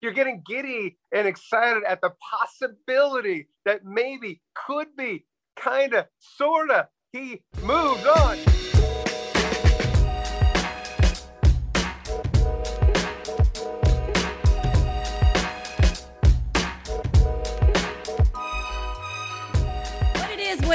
You're getting giddy and excited at the possibility that maybe, could be, kind of, sort of, he moves on.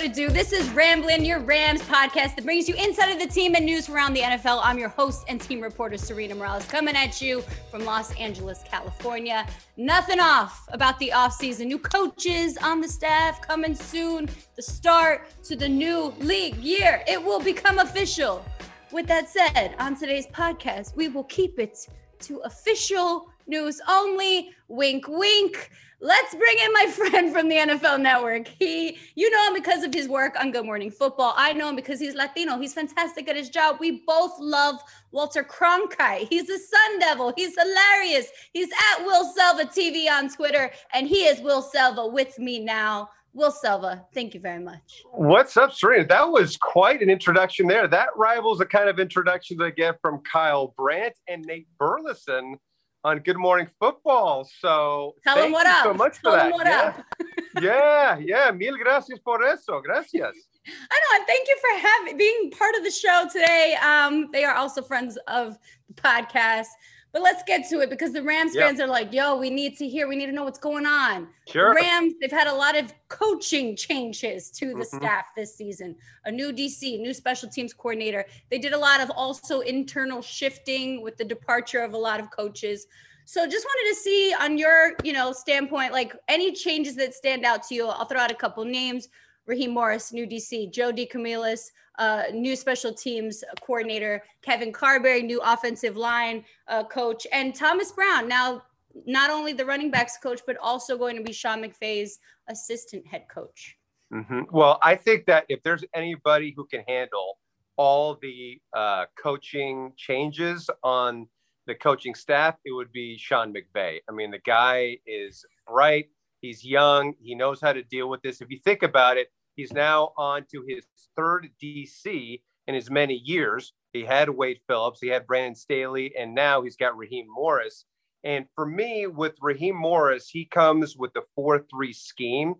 What do. This is Ramblin', your Rams podcast that brings you inside of the team and news around the NFL. I'm your host and team reporter, Serena Morales, coming at you from Los Angeles, California. Nothing off about the offseason. New coaches on the staff coming soon. The start to the new league year. It will become official. With that said, on today's podcast, we will keep it to official news only. Wink, wink. Let's bring in my friend from the NFL Network. He, you know him because of his work on Good Morning Football. I know him because he's Latino. He's fantastic at his job. We both love Walter Cronkite. He's a Sun Devil. He's hilarious. He's at Will Selva TV on Twitter, and he is Will Selva with me now. Will Selva, thank you very much. What's up, Serena? That was quite an introduction there. That rivals the kind of introduction I get from Kyle Brandt and Nate Burleson on Good Morning Football. So tell them what up. so much tell for that. what yeah. up. yeah, yeah. Mil gracias por eso. Gracias. I know, and thank you for having being part of the show today. Um, they are also friends of the podcast. But let's get to it because the Rams fans are like, yo, we need to hear, we need to know what's going on. Sure. The Rams, they've had a lot of coaching changes to the mm-hmm. staff this season. A new DC, new special teams coordinator. They did a lot of also internal shifting with the departure of a lot of coaches. So just wanted to see on your, you know, standpoint, like any changes that stand out to you. I'll throw out a couple names. Raheem Morris, new DC, Joe DeCamillis, uh, new special teams coordinator, Kevin Carberry, new offensive line uh, coach, and Thomas Brown. Now, not only the running backs coach, but also going to be Sean McVay's assistant head coach. Mm-hmm. Well, I think that if there's anybody who can handle all the uh, coaching changes on the coaching staff, it would be Sean McVay. I mean, the guy is bright. He's young. He knows how to deal with this. If you think about it, he's now on to his third DC in as many years. He had Wade Phillips, he had Brandon Staley, and now he's got Raheem Morris. And for me, with Raheem Morris, he comes with the 4 3 scheme.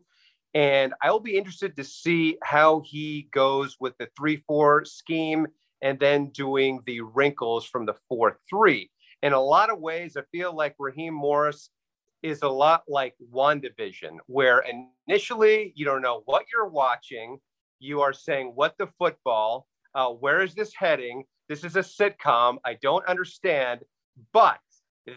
And I'll be interested to see how he goes with the 3 4 scheme and then doing the wrinkles from the 4 3. In a lot of ways, I feel like Raheem Morris is a lot like WandaVision, where initially you don't know what you're watching. You are saying, What the football? Uh, where is this heading? This is a sitcom. I don't understand. But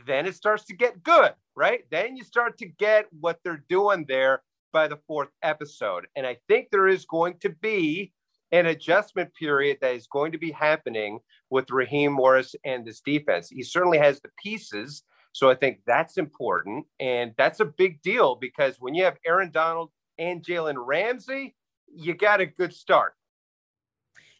then it starts to get good, right? Then you start to get what they're doing there by the fourth episode. And I think there is going to be an adjustment period that is going to be happening with Raheem Morris and this defense. He certainly has the pieces so I think that's important. And that's a big deal because when you have Aaron Donald and Jalen Ramsey, you got a good start.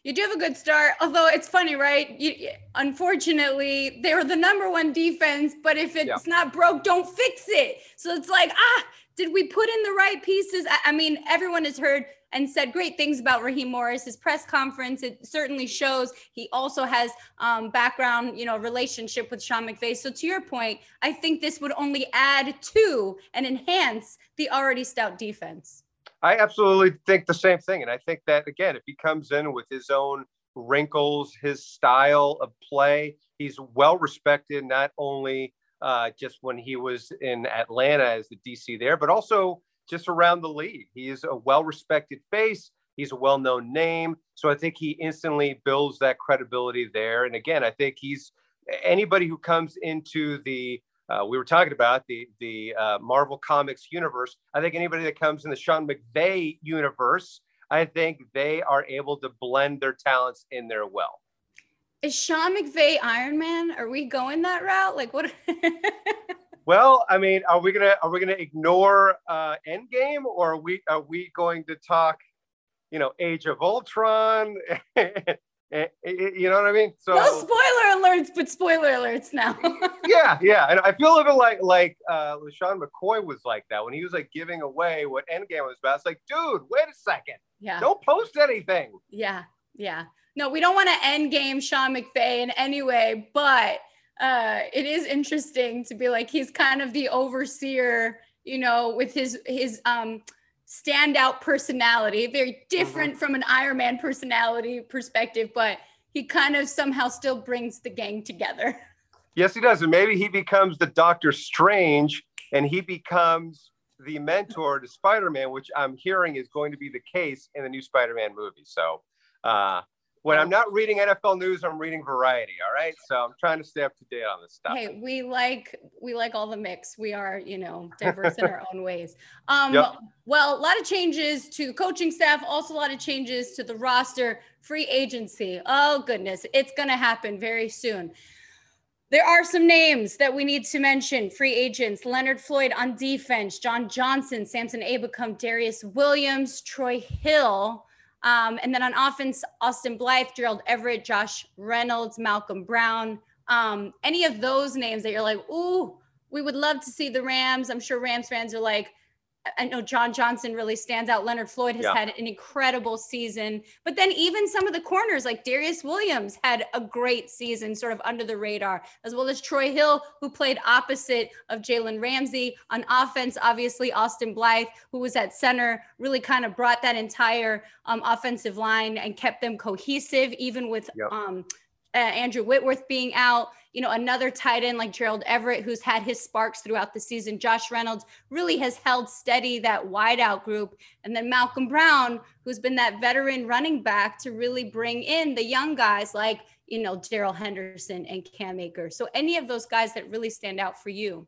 You do have a good start, although it's funny, right? You, unfortunately, they were the number one defense, but if it's yeah. not broke, don't fix it. So it's like, ah, did we put in the right pieces? I, I mean, everyone has heard and said great things about Raheem Morris. His press conference, it certainly shows he also has um, background, you know, relationship with Sean McVay. So to your point, I think this would only add to and enhance the already stout defense. I absolutely think the same thing. And I think that, again, if he comes in with his own wrinkles, his style of play, he's well respected, not only uh, just when he was in Atlanta as the DC there, but also just around the league. He is a well respected face. He's a well known name. So I think he instantly builds that credibility there. And again, I think he's anybody who comes into the uh, we were talking about the the uh, Marvel Comics universe. I think anybody that comes in the Sean McVay universe, I think they are able to blend their talents in there well. Is Sean McVay Iron Man? Are we going that route? Like what? Well, I mean, are we gonna are we gonna ignore uh, Endgame, or are we are we going to talk, you know, Age of Ultron? you know what I mean? So no spoiler alerts, but spoiler alerts now. yeah, yeah, and I feel a bit like like uh, LeSean McCoy was like that when he was like giving away what Endgame was about. It's like, dude, wait a second. Yeah. Don't post anything. Yeah, yeah. No, we don't want to end game Sean McVay in any way, but uh, it is interesting to be like he's kind of the overseer, you know, with his his um standout personality, very different mm-hmm. from an Iron Man personality perspective, but he kind of somehow still brings the gang together. Yes, he does. And maybe he becomes the Doctor Strange and he becomes the mentor to Spider-Man, which I'm hearing is going to be the case in the new Spider-Man movie. So uh, when I'm not reading NFL news, I'm reading Variety. All right, so I'm trying to stay up to date on this stuff. Hey, we like we like all the mix. We are, you know, diverse in our own ways. Um, yep. Well, a lot of changes to the coaching staff. Also, a lot of changes to the roster. Free agency. Oh goodness, it's going to happen very soon. There are some names that we need to mention. Free agents: Leonard Floyd on defense, John Johnson, Samson Ebukam, Darious Williams, Troy Hill. Um, and then on offense, Austin Blythe, Gerald Everett, Josh Reynolds, Malcolm Brown. Um, any of those names that you're like, ooh, we would love to see the Rams. I'm sure Rams fans are like, I know John Johnson really stands out. Leonard Floyd has yeah. had an incredible season. But then even some of the corners like Darious Williams had a great season, sort of under the radar, as well as Troy Hill, who played opposite of Jalen Ramsey. On offense, obviously, Austin Blythe, who was at center, really kind of brought that entire um, offensive line and kept them cohesive, even with yep. um, uh, Andrew Whitworth being out you know, another tight end like Gerald Everett, who's had his sparks throughout the season. Josh Reynolds really has held steady that wideout group. And then Malcolm Brown, who's been that veteran running back to really bring in the young guys like, you know, Darrell Henderson and Cam Akers. So any of those guys that really stand out for you?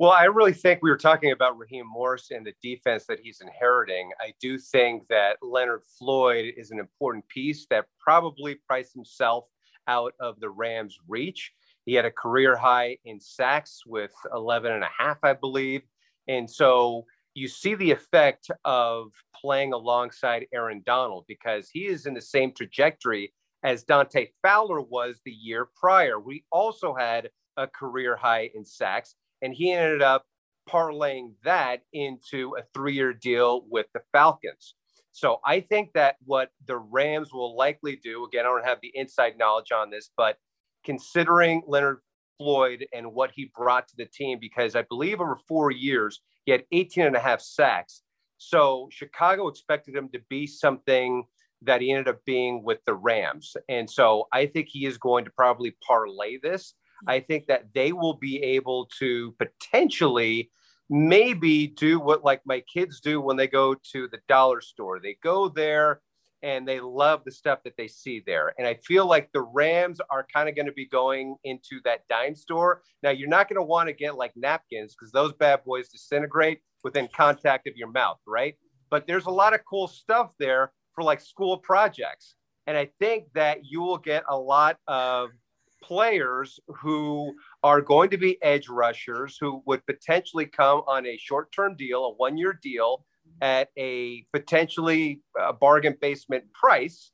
Well, I really think we were talking about Raheem Morris and the defense that he's inheriting. I do think that Leonard Floyd is an important piece that probably priced himself out of the Rams' reach. He had a career high in sacks with 11 and a half, I believe. And so you see the effect of playing alongside Aaron Donald because he is in the same trajectory as Dante Fowler was the year prior. We also had a career high in sacks, and he ended up parlaying that into a three year deal with the Falcons. So I think that what the Rams will likely do, again, I don't have the inside knowledge on this, but considering Leonard Floyd and what he brought to the team, because I believe over four years, he had 18 and a half sacks. So Chicago expected him to be something that he ended up being with the Rams. And so I think he is going to probably parlay this. Hmm. I think that they will be able to potentially maybe do what like my kids do when they go to the dollar store. They go there and they love the stuff that they see there. And I feel like the Rams are kind of going to be going into that dime store. Now, you're not going to want to get like napkins because those bad boys disintegrate within contact of your mouth, right? But there's a lot of cool stuff there for like school projects. And I think that you will get a lot of players who are going to be edge rushers who would potentially come on a short term deal, a one year deal at a potentially uh, bargain basement price,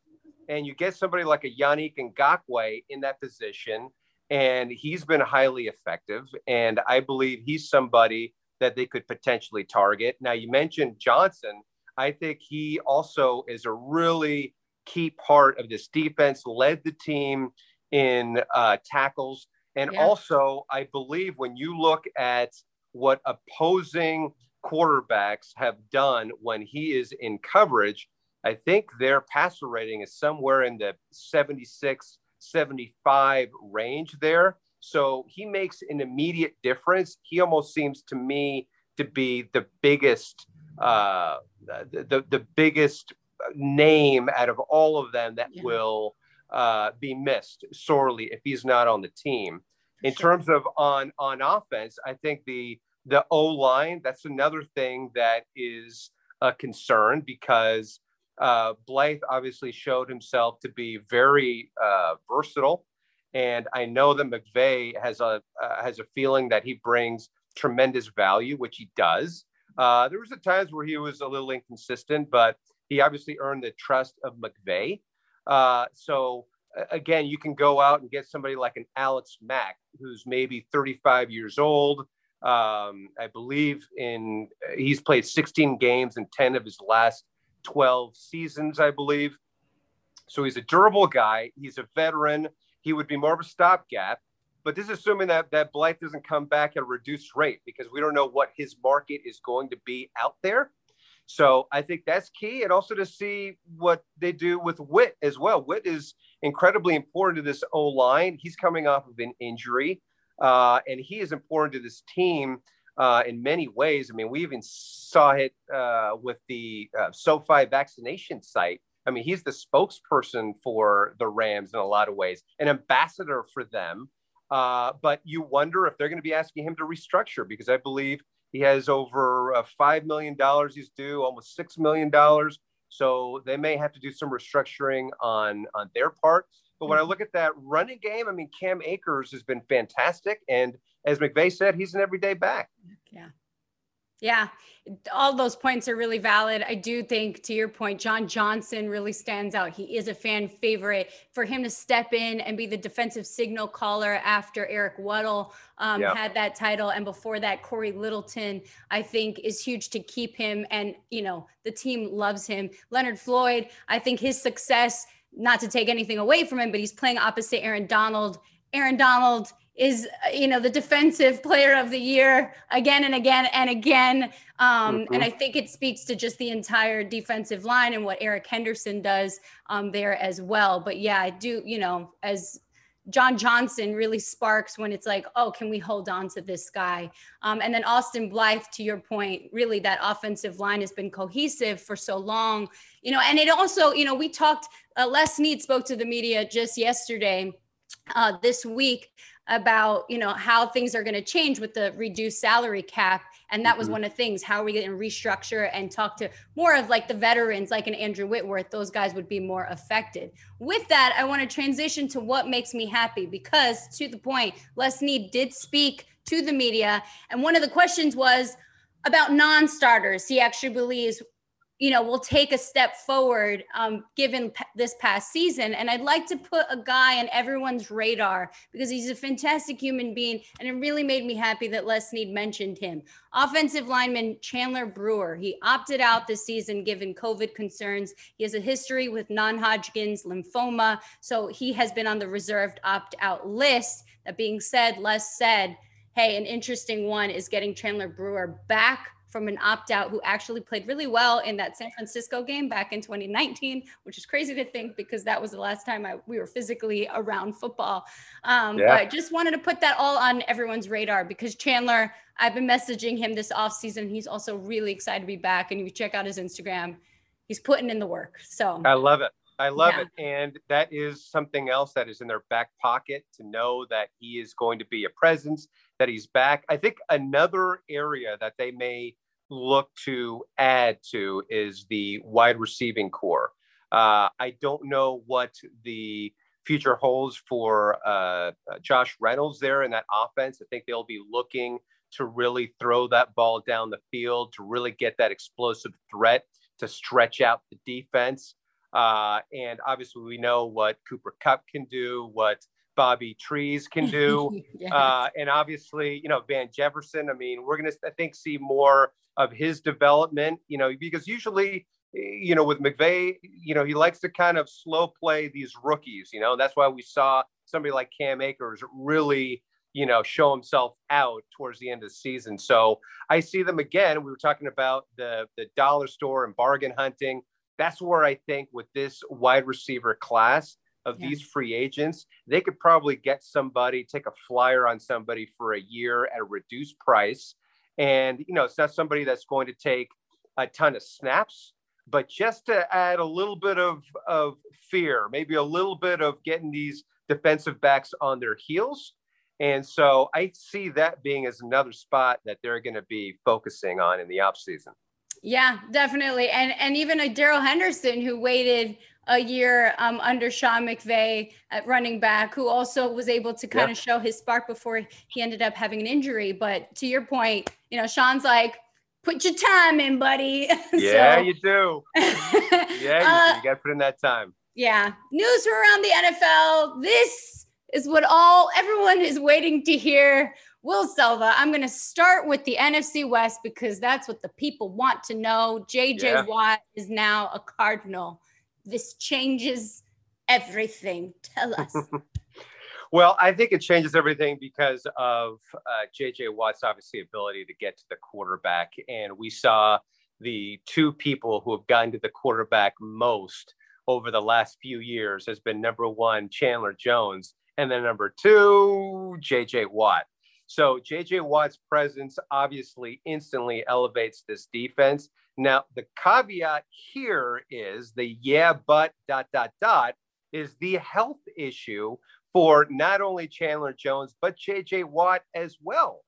and you get somebody like a Yannick Ngakoue in that position, and he's been highly effective. And I believe he's somebody that they could potentially target. Now, you mentioned Johnson. I think he also is a really key part of this defense, led the team in uh, tackles. And yeah. also, I believe when you look at what opposing quarterbacks have done when he is in coverage, I think their passer rating is somewhere in the 76, 75 range there. So he makes an immediate difference. He almost seems to me to be the biggest, uh, the, the, the biggest name out of all of them that yeah. will uh, be missed sorely if he's not on the team. In terms of on on offense, I think the the O line, that's another thing that is a concern because uh, Blythe obviously showed himself to be very uh, versatile. And I know that McVay has a uh, has a feeling that he brings tremendous value, which he does. Uh, there was a times where he was a little inconsistent, but he obviously earned the trust of McVay. Uh, so again, you can go out and get somebody like an Alex Mack, who's maybe 35 years old, um, I believe in he's played 16 games in 10 of his last 12 seasons, I believe. So he's a durable guy. He's a veteran. He would be more of a stopgap. but this is assuming that that Blythe doesn't come back at a reduced rate because we don't know what his market is going to be out there. So I think that's key, and also to see what they do with Whit as well. Whit is incredibly important to this O line. He's coming off of an injury, uh, and he is important to this team uh, in many ways. I mean, we even saw it uh, with the uh, SoFi vaccination site. I mean, he's the spokesperson for the Rams in a lot of ways, an ambassador for them. Uh, but you wonder if they're going to be asking him to restructure because I believe he has over uh, $5 million he's due, almost $6 million. So they may have to do some restructuring on, on their part. But when I look at that running game, I mean, Cam Akers has been fantastic. And as McVay said, he's an everyday back. Yeah. Yeah, all those points are really valid. I do think, to your point, John Johnson really stands out. He is a fan favorite. For him to step in and be the defensive signal caller after Eric Weddle um, yep. had that title, and before that, Cory Littleton, I think is huge to keep him. And you know, the team loves him. Leonard Floyd, I think his success. Not to take anything away from him, but he's playing opposite Aaron Donald. Aaron Donald is you know the defensive player of the year again and again and again. Um, mm-hmm. and i think it speaks to just the entire defensive line and what eric henderson does um, there as well. But yeah i do you know as john johnson really sparks when it's like oh can we hold on to this guy? Um, and then austin blythe to your point really that offensive line has been cohesive for so long you know and it also you know we talked uh, les snead spoke to the media just yesterday uh, this week about you know how things are going to change with the reduced salary cap. And that was mm-hmm. one of the things how are we going to restructure and talk to more of like the veterans like an andrew whitworth those guys would be more affected. With that i want to transition to what makes me happy because to the point les snead did speak to the media and one of the questions was about non-starters. He actually believes you know, will take a step forward um, given p- this past season. And I'd like to put a guy on everyone's radar because he's a fantastic human being. And it really made me happy that Les Snead mentioned him. Offensive lineman Chandler Brewer. He opted out this season given COVID concerns. He has a history with non Hodgkin's lymphoma. So he has been on the reserved opt out list. That being said, Les said, hey, an interesting one is getting Chandler Brewer back from an opt out who actually played really well in that San Francisco game back in 2019, which is crazy to think because that was the last time I, we were physically around football. Um, yeah. But just wanted to put that all on everyone's radar because Chandler, I've been messaging him this offseason. He's also really excited to be back. And you check out his Instagram, he's putting in the work. So I love it. I love yeah. it. And that is something else that is in their back pocket to know that he is going to be a presence, that he's back. I think another area that they may look to add to is the wide receiving corps. Uh, I don't know what the future holds for uh, Josh Reynolds there in that offense. I think they'll be looking to really throw that ball down the field, to really get that explosive threat, to stretch out the defense. Uh, and obviously, we know what Cooper Kupp can do, what Bobby Trees can do. yes. uh, and obviously, you know, Van Jefferson. I mean, we're going to, I think, see more of his development, you know, because usually, you know, with McVay, you know, he likes to kind of slow play these rookies, you know, that's why we saw somebody like Cam Akers really, you know, show himself out towards the end of the season. So I see them again. We were talking about the, the dollar store and bargain hunting. That's where I think with this wide receiver class, of yeah. these free agents, they could probably get somebody, take a flyer on somebody for a year at a reduced price. And, you know, it's not somebody that's going to take a ton of snaps, but just to add a little bit of, of fear, maybe a little bit of getting these defensive backs on their heels. And so I see that being as another spot that they're going to be focusing on in the offseason. Yeah, definitely. And and even a Darrell Henderson who waited a year um, under Sean McVay at running back, who also was able to kind of show his spark before he ended up having an injury. But to your point, you know, Sean's like, put your time in, buddy. Yeah, so, you do. yeah, you, uh, you got to put in that time. Yeah. News from around the NFL. This is what all everyone is waiting to hear. Will Selva, I'm going to start with the NFC West because that's what the people want to know. JJ yeah. Watt is now a Cardinal. This changes everything. Tell us. Well, I think it changes everything because of uh, JJ Watt's obviously ability to get to the quarterback. And we saw the two people who have gotten to the quarterback most over the last few years has been number one, Chandler Jones, and then number two, JJ Watt. So JJ Watt's presence obviously instantly elevates this defense. Now, the caveat here is the yeah, but dot, dot, dot is the health issue for not only Chandler Jones, but JJ Watt as well.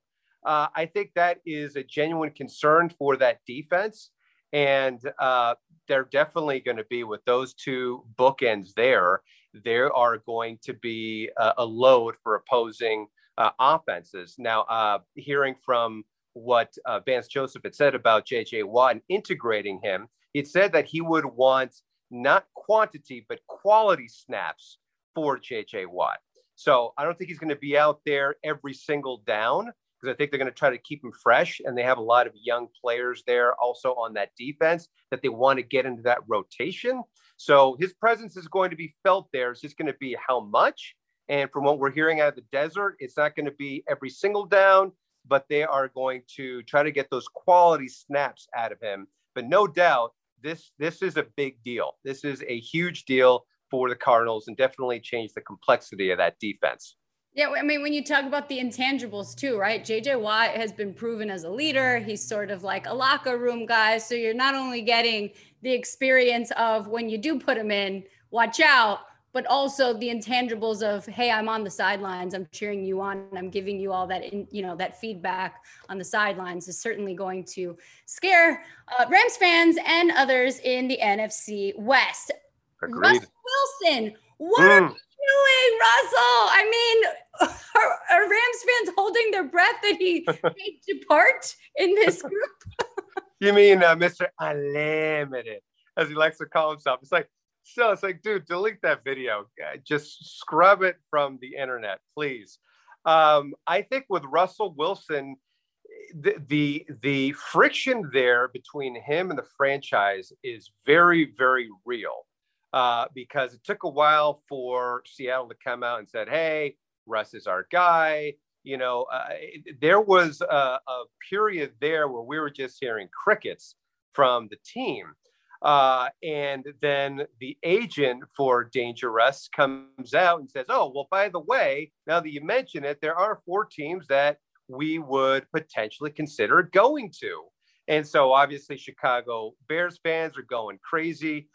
Uh, I think that is a genuine concern for that defense. And uh, they're definitely going to be with those two bookends there. There are going to be a, a load for opposing uh, offenses. Now, uh, hearing from what uh, Vance Joseph had said about JJ Watt and integrating him, he said that he would want not quantity, but quality snaps for JJ Watt. So I don't think he's going to be out there every single down because I think they're going to try to keep him fresh. And they have a lot of young players there also on that defense that they want to get into that rotation. So his presence is going to be felt there. It's just going to be how much. And from what we're hearing out of the desert, it's not going to be every single down, but they are going to try to get those quality snaps out of him. But no doubt, this this is a big deal. This is a huge deal for the Cardinals and definitely change the complexity of that defense. Yeah, I mean, when you talk about the intangibles too, right? JJ Watt has been proven as a leader. He's sort of like a locker room guy. So you're not only getting the experience of when you do put him in, watch out, but also the intangibles of, hey, I'm on the sidelines, I'm cheering you on, I'm giving you all that, in, you know, that feedback on the sidelines is certainly going to scare uh, Rams fans and others in the NFC West. Agreed. Russell Wilson, what mm. are you doing, Russell? I mean, are, are, Rams fans holding their breath that he may depart in this group? you mean uh, Mr. Unlimited, as he likes to call himself? It's like, so it's like, dude, delete that video. Just scrub it from the internet, please. Um, I think with Russell Wilson, the, the the friction there between him and the franchise is very very real uh, because it took a while for Seattle to come out and said, "Hey, Russ is our guy." You know, uh, there was a, a, period there where we were just hearing crickets from the team. Uh, and then the agent for Danger Russ comes out and says, Oh, well, by the way, now that you mention it, there are four teams that we would potentially consider going to. And so obviously Chicago Bears fans are going crazy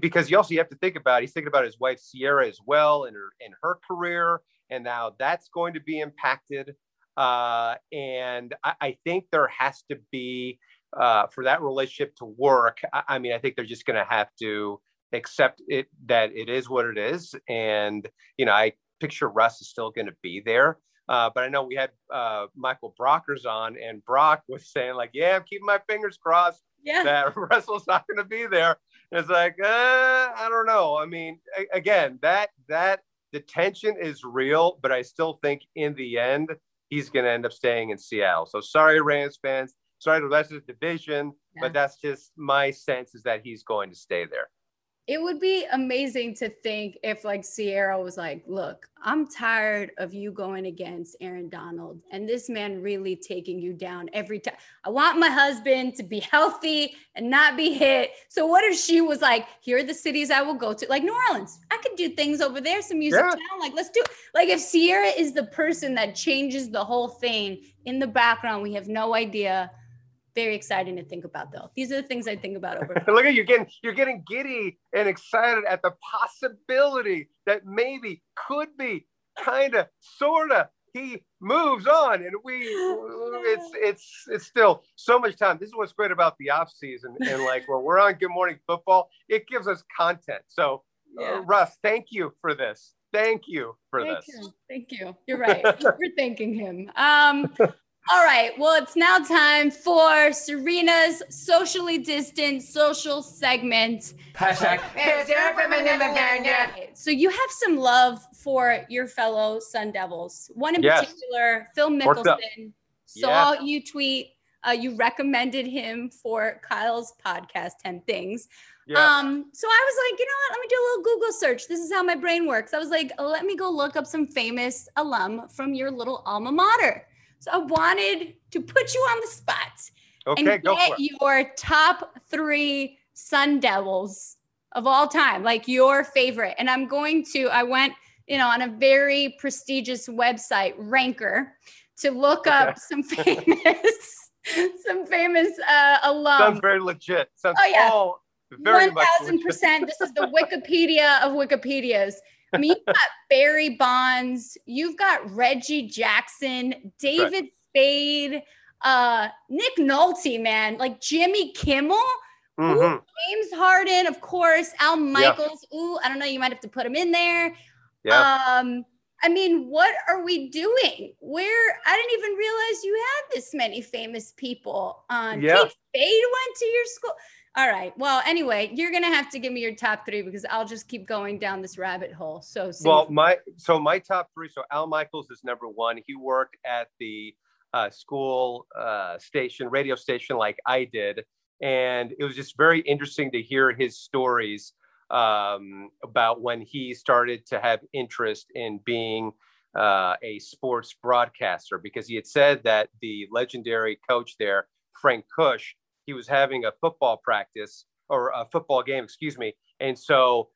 because you also have to think about he's thinking about his wife Sierra as well and her her career, and now that's going to be impacted. Uh, and I, I, think there has to be uh, for that relationship to work. I, I mean, I think they're just going to have to accept it that it is what it is, and you know, I picture Russ is still going to be there. Uh, but I know we had uh, Michael Brockers on, and Brock was saying like, "Yeah, I'm keeping my fingers crossed yeah. that Russell's not going to be there." it's like, uh, I don't know. I mean, a- again, that that the tension is real, but I still think in the end he's going to end up staying in Seattle. So sorry, Rams fans. Sorry, the rest of the division, yeah. but that's just my sense is that he's going to stay there it would be amazing to think if like Sierra was like, look, I'm tired of you going against Aaron Donald and this man really taking you down every time. I want my husband to be healthy and not be hit. So what if she was like, here are the cities I will go to, like New Orleans. I could do things over there, some music yeah. town. Like, let's do like if Sierra is the person that changes the whole thing in the background, we have no idea very exciting to think about though. These are the things I think about over. Look at you getting you're getting giddy and excited at the possibility that maybe could be kind of sort of he moves on and we it's it's it's still so much time this is what's great about the off season and like when we're on good morning football it gives us content so yeah. uh, russ thank you for this thank you for thank this you. thank you you're right we're thanking him um all right. Well, it's now time for Serena's socially distant social segment. Hashtag. So you have some love for your fellow Sun Devils. One in yes. particular, Phil Mickelson. Saw you tweet Uh, you recommended him for Kyle's podcast, 10 Things. Yeah. Um, so I was like, you know what? Let me do a little Google search. This is how my brain works. I was like, let me go look up some famous alum from your little alma mater. So I wanted to put you on the spot okay, and go get your top three Sun Devils of all time, like your favorite. And I'm going to, I went, you know, on a very prestigious website, Ranker, to look up some famous, some famous uh, alum. Sounds very legit. Sounds Oh, yeah. all very 1000% This is the Wikipedia of Wikipedias. I mean, you've got Barry Bonds, you've got Reggie Jackson, David Spade, uh, Nick Nolte, man, like Jimmy Kimmel, Mhm. James Harden, of course, Al Michaels. Ooh, I don't know, you might have to put him in there. Yeah. Um, I mean, what are we doing? Where I didn't even realize you had this many famous people. On Yeah. Kate Spade went to your school. All right. Well, anyway, you're gonna have to give me your top three because I'll just keep going down this rabbit hole. So Well, my so my top three. So Al Michaels is number one. He worked at the uh, school uh, station, radio station, like I did, and it was just very interesting to hear his stories um, about when he started to have interest in being uh, a sports broadcaster because he had said that the legendary coach there, Frank Kush, he was having a football practice or a football game, excuse me, and so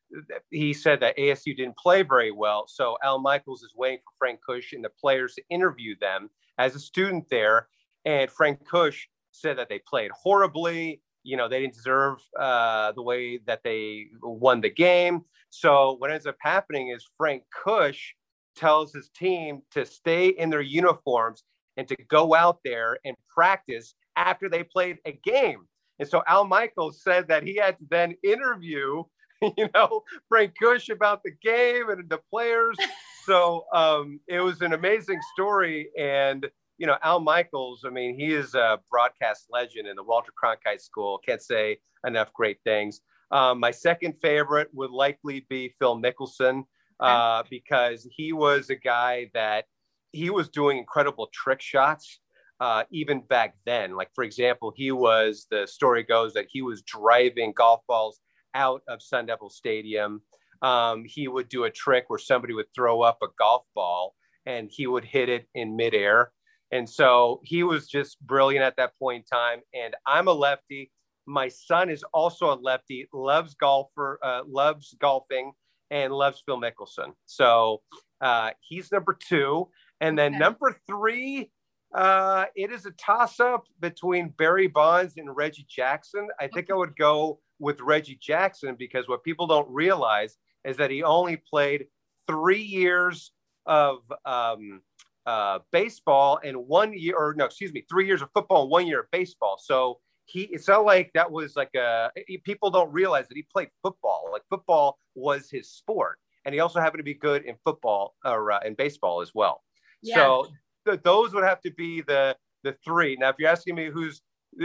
he said that ASU didn't play very well. So Al Michaels is waiting for Frank Kush and the players to interview them as a student there. And Frank Kush said that they played horribly. You know, they didn't deserve uh, the way that they won the game. So what ends up happening is Frank Kush tells his team to stay in their uniforms and to go out there and practice after they played a game. And so Al Michaels said that he had to then interview, you know, Frank Kush about the game and the players. So um, it was an amazing story. And, you know, Al Michaels, I mean, he is a broadcast legend in the Walter Cronkite School. Can't say enough great things. Um, my second favorite would likely be Phil Mickelson uh, because he was a guy that he was doing incredible trick shots uh, even back then. Like, for example, he was, the story goes that he was driving golf balls out of Sun Devil Stadium. Um, he would do a trick where somebody would throw up a golf ball and he would hit it in midair. And so he was just brilliant at that point in time. And I'm a lefty. My son is also a lefty, loves golfer, uh, loves golfing, and loves Phil Mickelson. So uh, he's number two. And then Okay. number three, uh, it is a toss up between Barry Bonds and Reggie Jackson. I think I would go with Reggie Jackson because what people don't realize is that he only played three years of um, uh, baseball and one year, or no, excuse me, three years of football and one year of baseball. So he, it's not like that was like a, people don't realize that he played football. Like football was his sport. And he also happened to be good in football or uh, in baseball as well. Yeah. So th- those would have to be the the three. Now, if you're asking me who's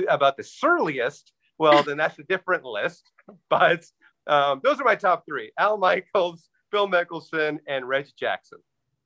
about the surliest, well, then that's a different list. But um, those are my top three: Al Michaels, Phil Mickelson, and Reggie Jackson.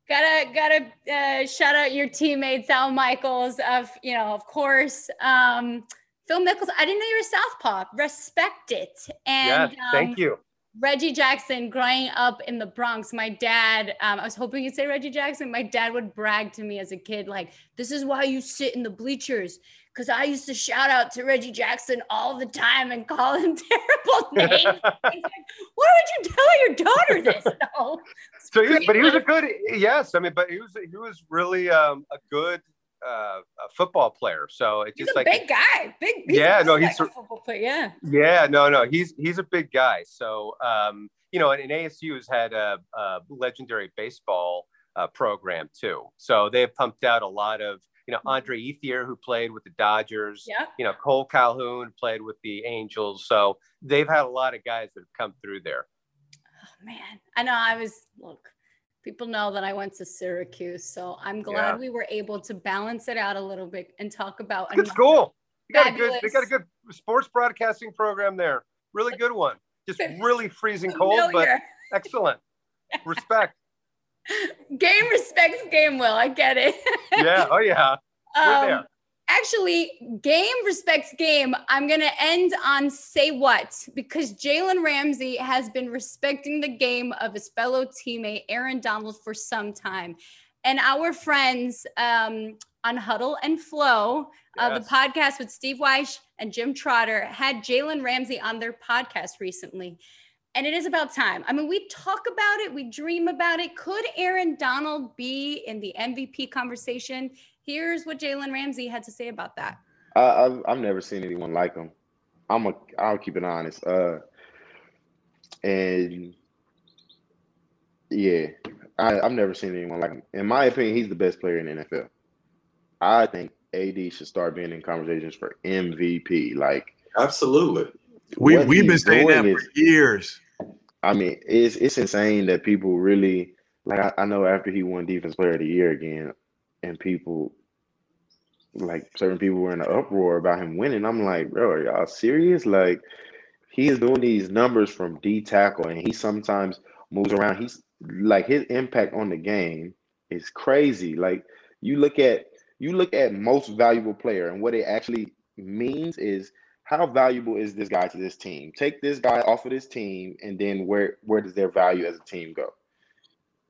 gotta gotta uh, shout out your teammates Al Michaels of you know of course um, Phil Mickelson. I didn't know you were southpaw. Respect it. And yes, thank um, you. Reggie Jackson, growing up in the Bronx, my dad, um, I was hoping you'd say Reggie Jackson. My dad would brag to me as a kid, like, this is why you sit in the bleachers. Cause I used to shout out to Reggie Jackson all the time and call him terrible names. He's like, Why would you tell your daughter this? No. so, he, but he was a good, yes. I mean, but he was he was really um, a good uh, a football player. So it's He's just a like big guy. Big. Yeah, no, he's a- football player. Yeah. Yeah, no, no, he's he's a big guy. So, um, you know, and, and ASU has had a, a legendary baseball uh, program too. So they've pumped out a lot of, you know, Andre Ethier who played with the Dodgers. Yeah. You know, Cole Calhoun played with the Angels. So they've had a lot of guys that have come through there. Oh, man, I know. I was look. People know that I went to Syracuse, so I'm glad Yeah. we were able to balance it out a little bit and talk about Good school. You got a good. They got a good sports broadcasting program there. Really good one. Just really freezing cold, but excellent. Respect. game respects game will. I get it. Yeah. Oh yeah. We're Um, there. Actually, game respects game. I'm going to end on say what because Jalen Ramsey has been respecting the game of his fellow teammate Aaron Donald for some time. And our friends um, on Huddle and Flow, yes. uh, the podcast with Steve Wyche and Jim Trotter, had Jalen Ramsey on their podcast recently. And it is about time. I mean, we talk about it, we dream about it. Could Aaron Donald be in the MVP conversation? Here's what Jalen Ramsey had to say about that. I, have I've never seen anyone like him. I'm a I'll keep it honest. Uh, and yeah, I, I've never seen anyone like him. In my opinion, he's the best player in the NFL. I think AD should start being in conversations for MVP. Like absolutely. We we've been saying that for years. I mean, it's it's insane that people really like. I, I know after he won Defense Player of the Year again, and people like certain people were in an uproar about him winning. I'm like, bro, are y'all serious? Like, he is doing these numbers from D tackle, and he sometimes moves around. He's like his impact on the game is crazy. Like you look at you look at most valuable player, and what it actually means is how valuable is this guy to this team? Take this guy off of this team, and then where where does their value as a team go?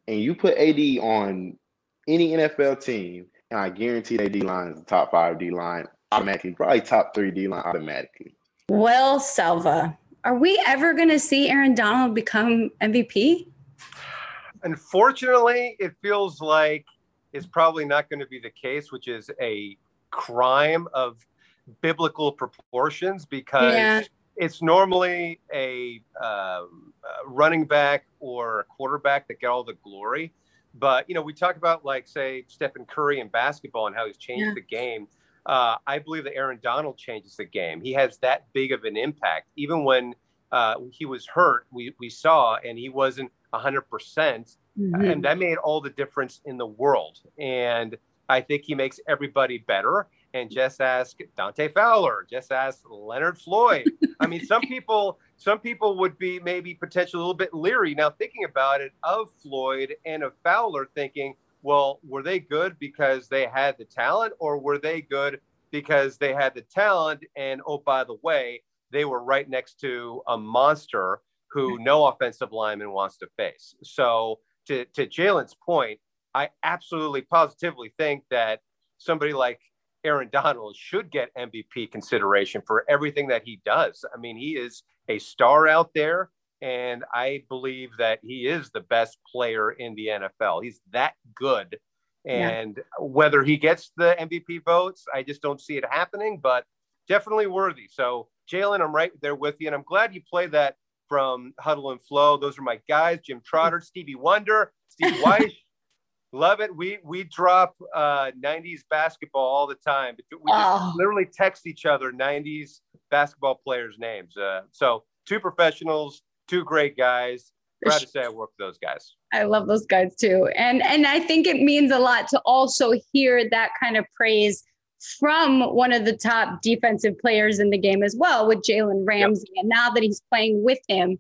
And you put AD on any NFL team, and I guarantee their D line is the top five D line automatically, probably top three D line automatically. Well, Selva, are we ever going to see Aaron Donald become MVP? Unfortunately, it feels like it's probably not going to be the case, which is a crime of biblical proportions because yeah. it's normally a, um, a running back or a quarterback that get all the glory. But you know, we talk about like say Stephen Curry in basketball and how he's changed yeah. the game. Uh, I believe that Aaron Donald changes the game. He has that big of an impact. Even when uh, he was hurt, we we saw, and he wasn't hundred percent, mm-hmm. and that made all the difference in the world. And I think he makes everybody better and just ask Dante Fowler, just ask Leonard Floyd. I mean, some people, some people would be maybe potentially a little bit leery now thinking about it of Floyd and of Fowler, thinking, well, were they good because they had the talent, or were they good because they had the talent? And oh, by the way, they were right next to a monster who hmm. no offensive lineman wants to face. So, to to Jalen's point, I absolutely positively think that somebody like Aaron Donald should get MVP consideration for everything that he does. I mean, he is a star out there, and I believe that he is the best player in the NFL. He's that good. And yeah. whether he gets the MVP votes, I just don't see it happening, but definitely worthy. So, Jalen, I'm right there with you. And I'm glad you played that from Huddle and Flow. Those are my guys Jim Trotter, Stevie Wonder, Steve Wyche. Love it. We we drop uh, 90s basketball all the time. We just oh. literally text each other 90s basketball players' names. Uh, so two professionals, two great guys. Proud to say I work with those guys. I love those guys too, and and I think it means a lot to also hear that kind of praise from one of the top defensive players in the game as well, with Jalen Ramsey. Yep. And now that he's playing with him,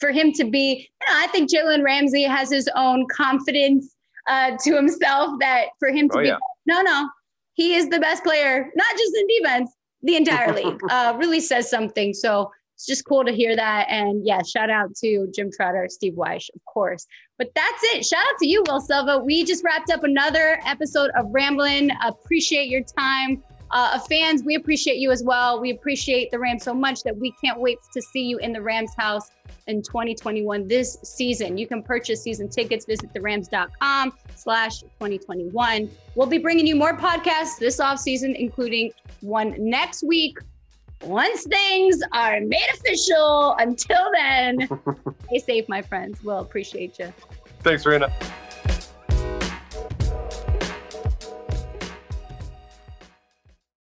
for him to be, you know, I think Jalen Ramsey has his own confidence uh, to himself that for him to oh, be yeah. no, no, he is the best player, not just in defense, the entire league. Uh, really says something. So it's just cool to hear that. And yeah, shout out to Jim Trotter, Steve Wyche, of course. But that's it. Shout out to you, Will Selva. We just wrapped up another episode of Ramblin'. Appreciate your time. Uh, fans, we appreciate you as well. We appreciate the Rams so much that we can't wait to see you in the Rams house in 2021 this season. You can purchase season tickets. Visit therams.com slash 2021. We'll be bringing you more podcasts this off season, including one next week once things are made official. Until then, stay safe, my friends. We'll appreciate you. Thanks, Rena.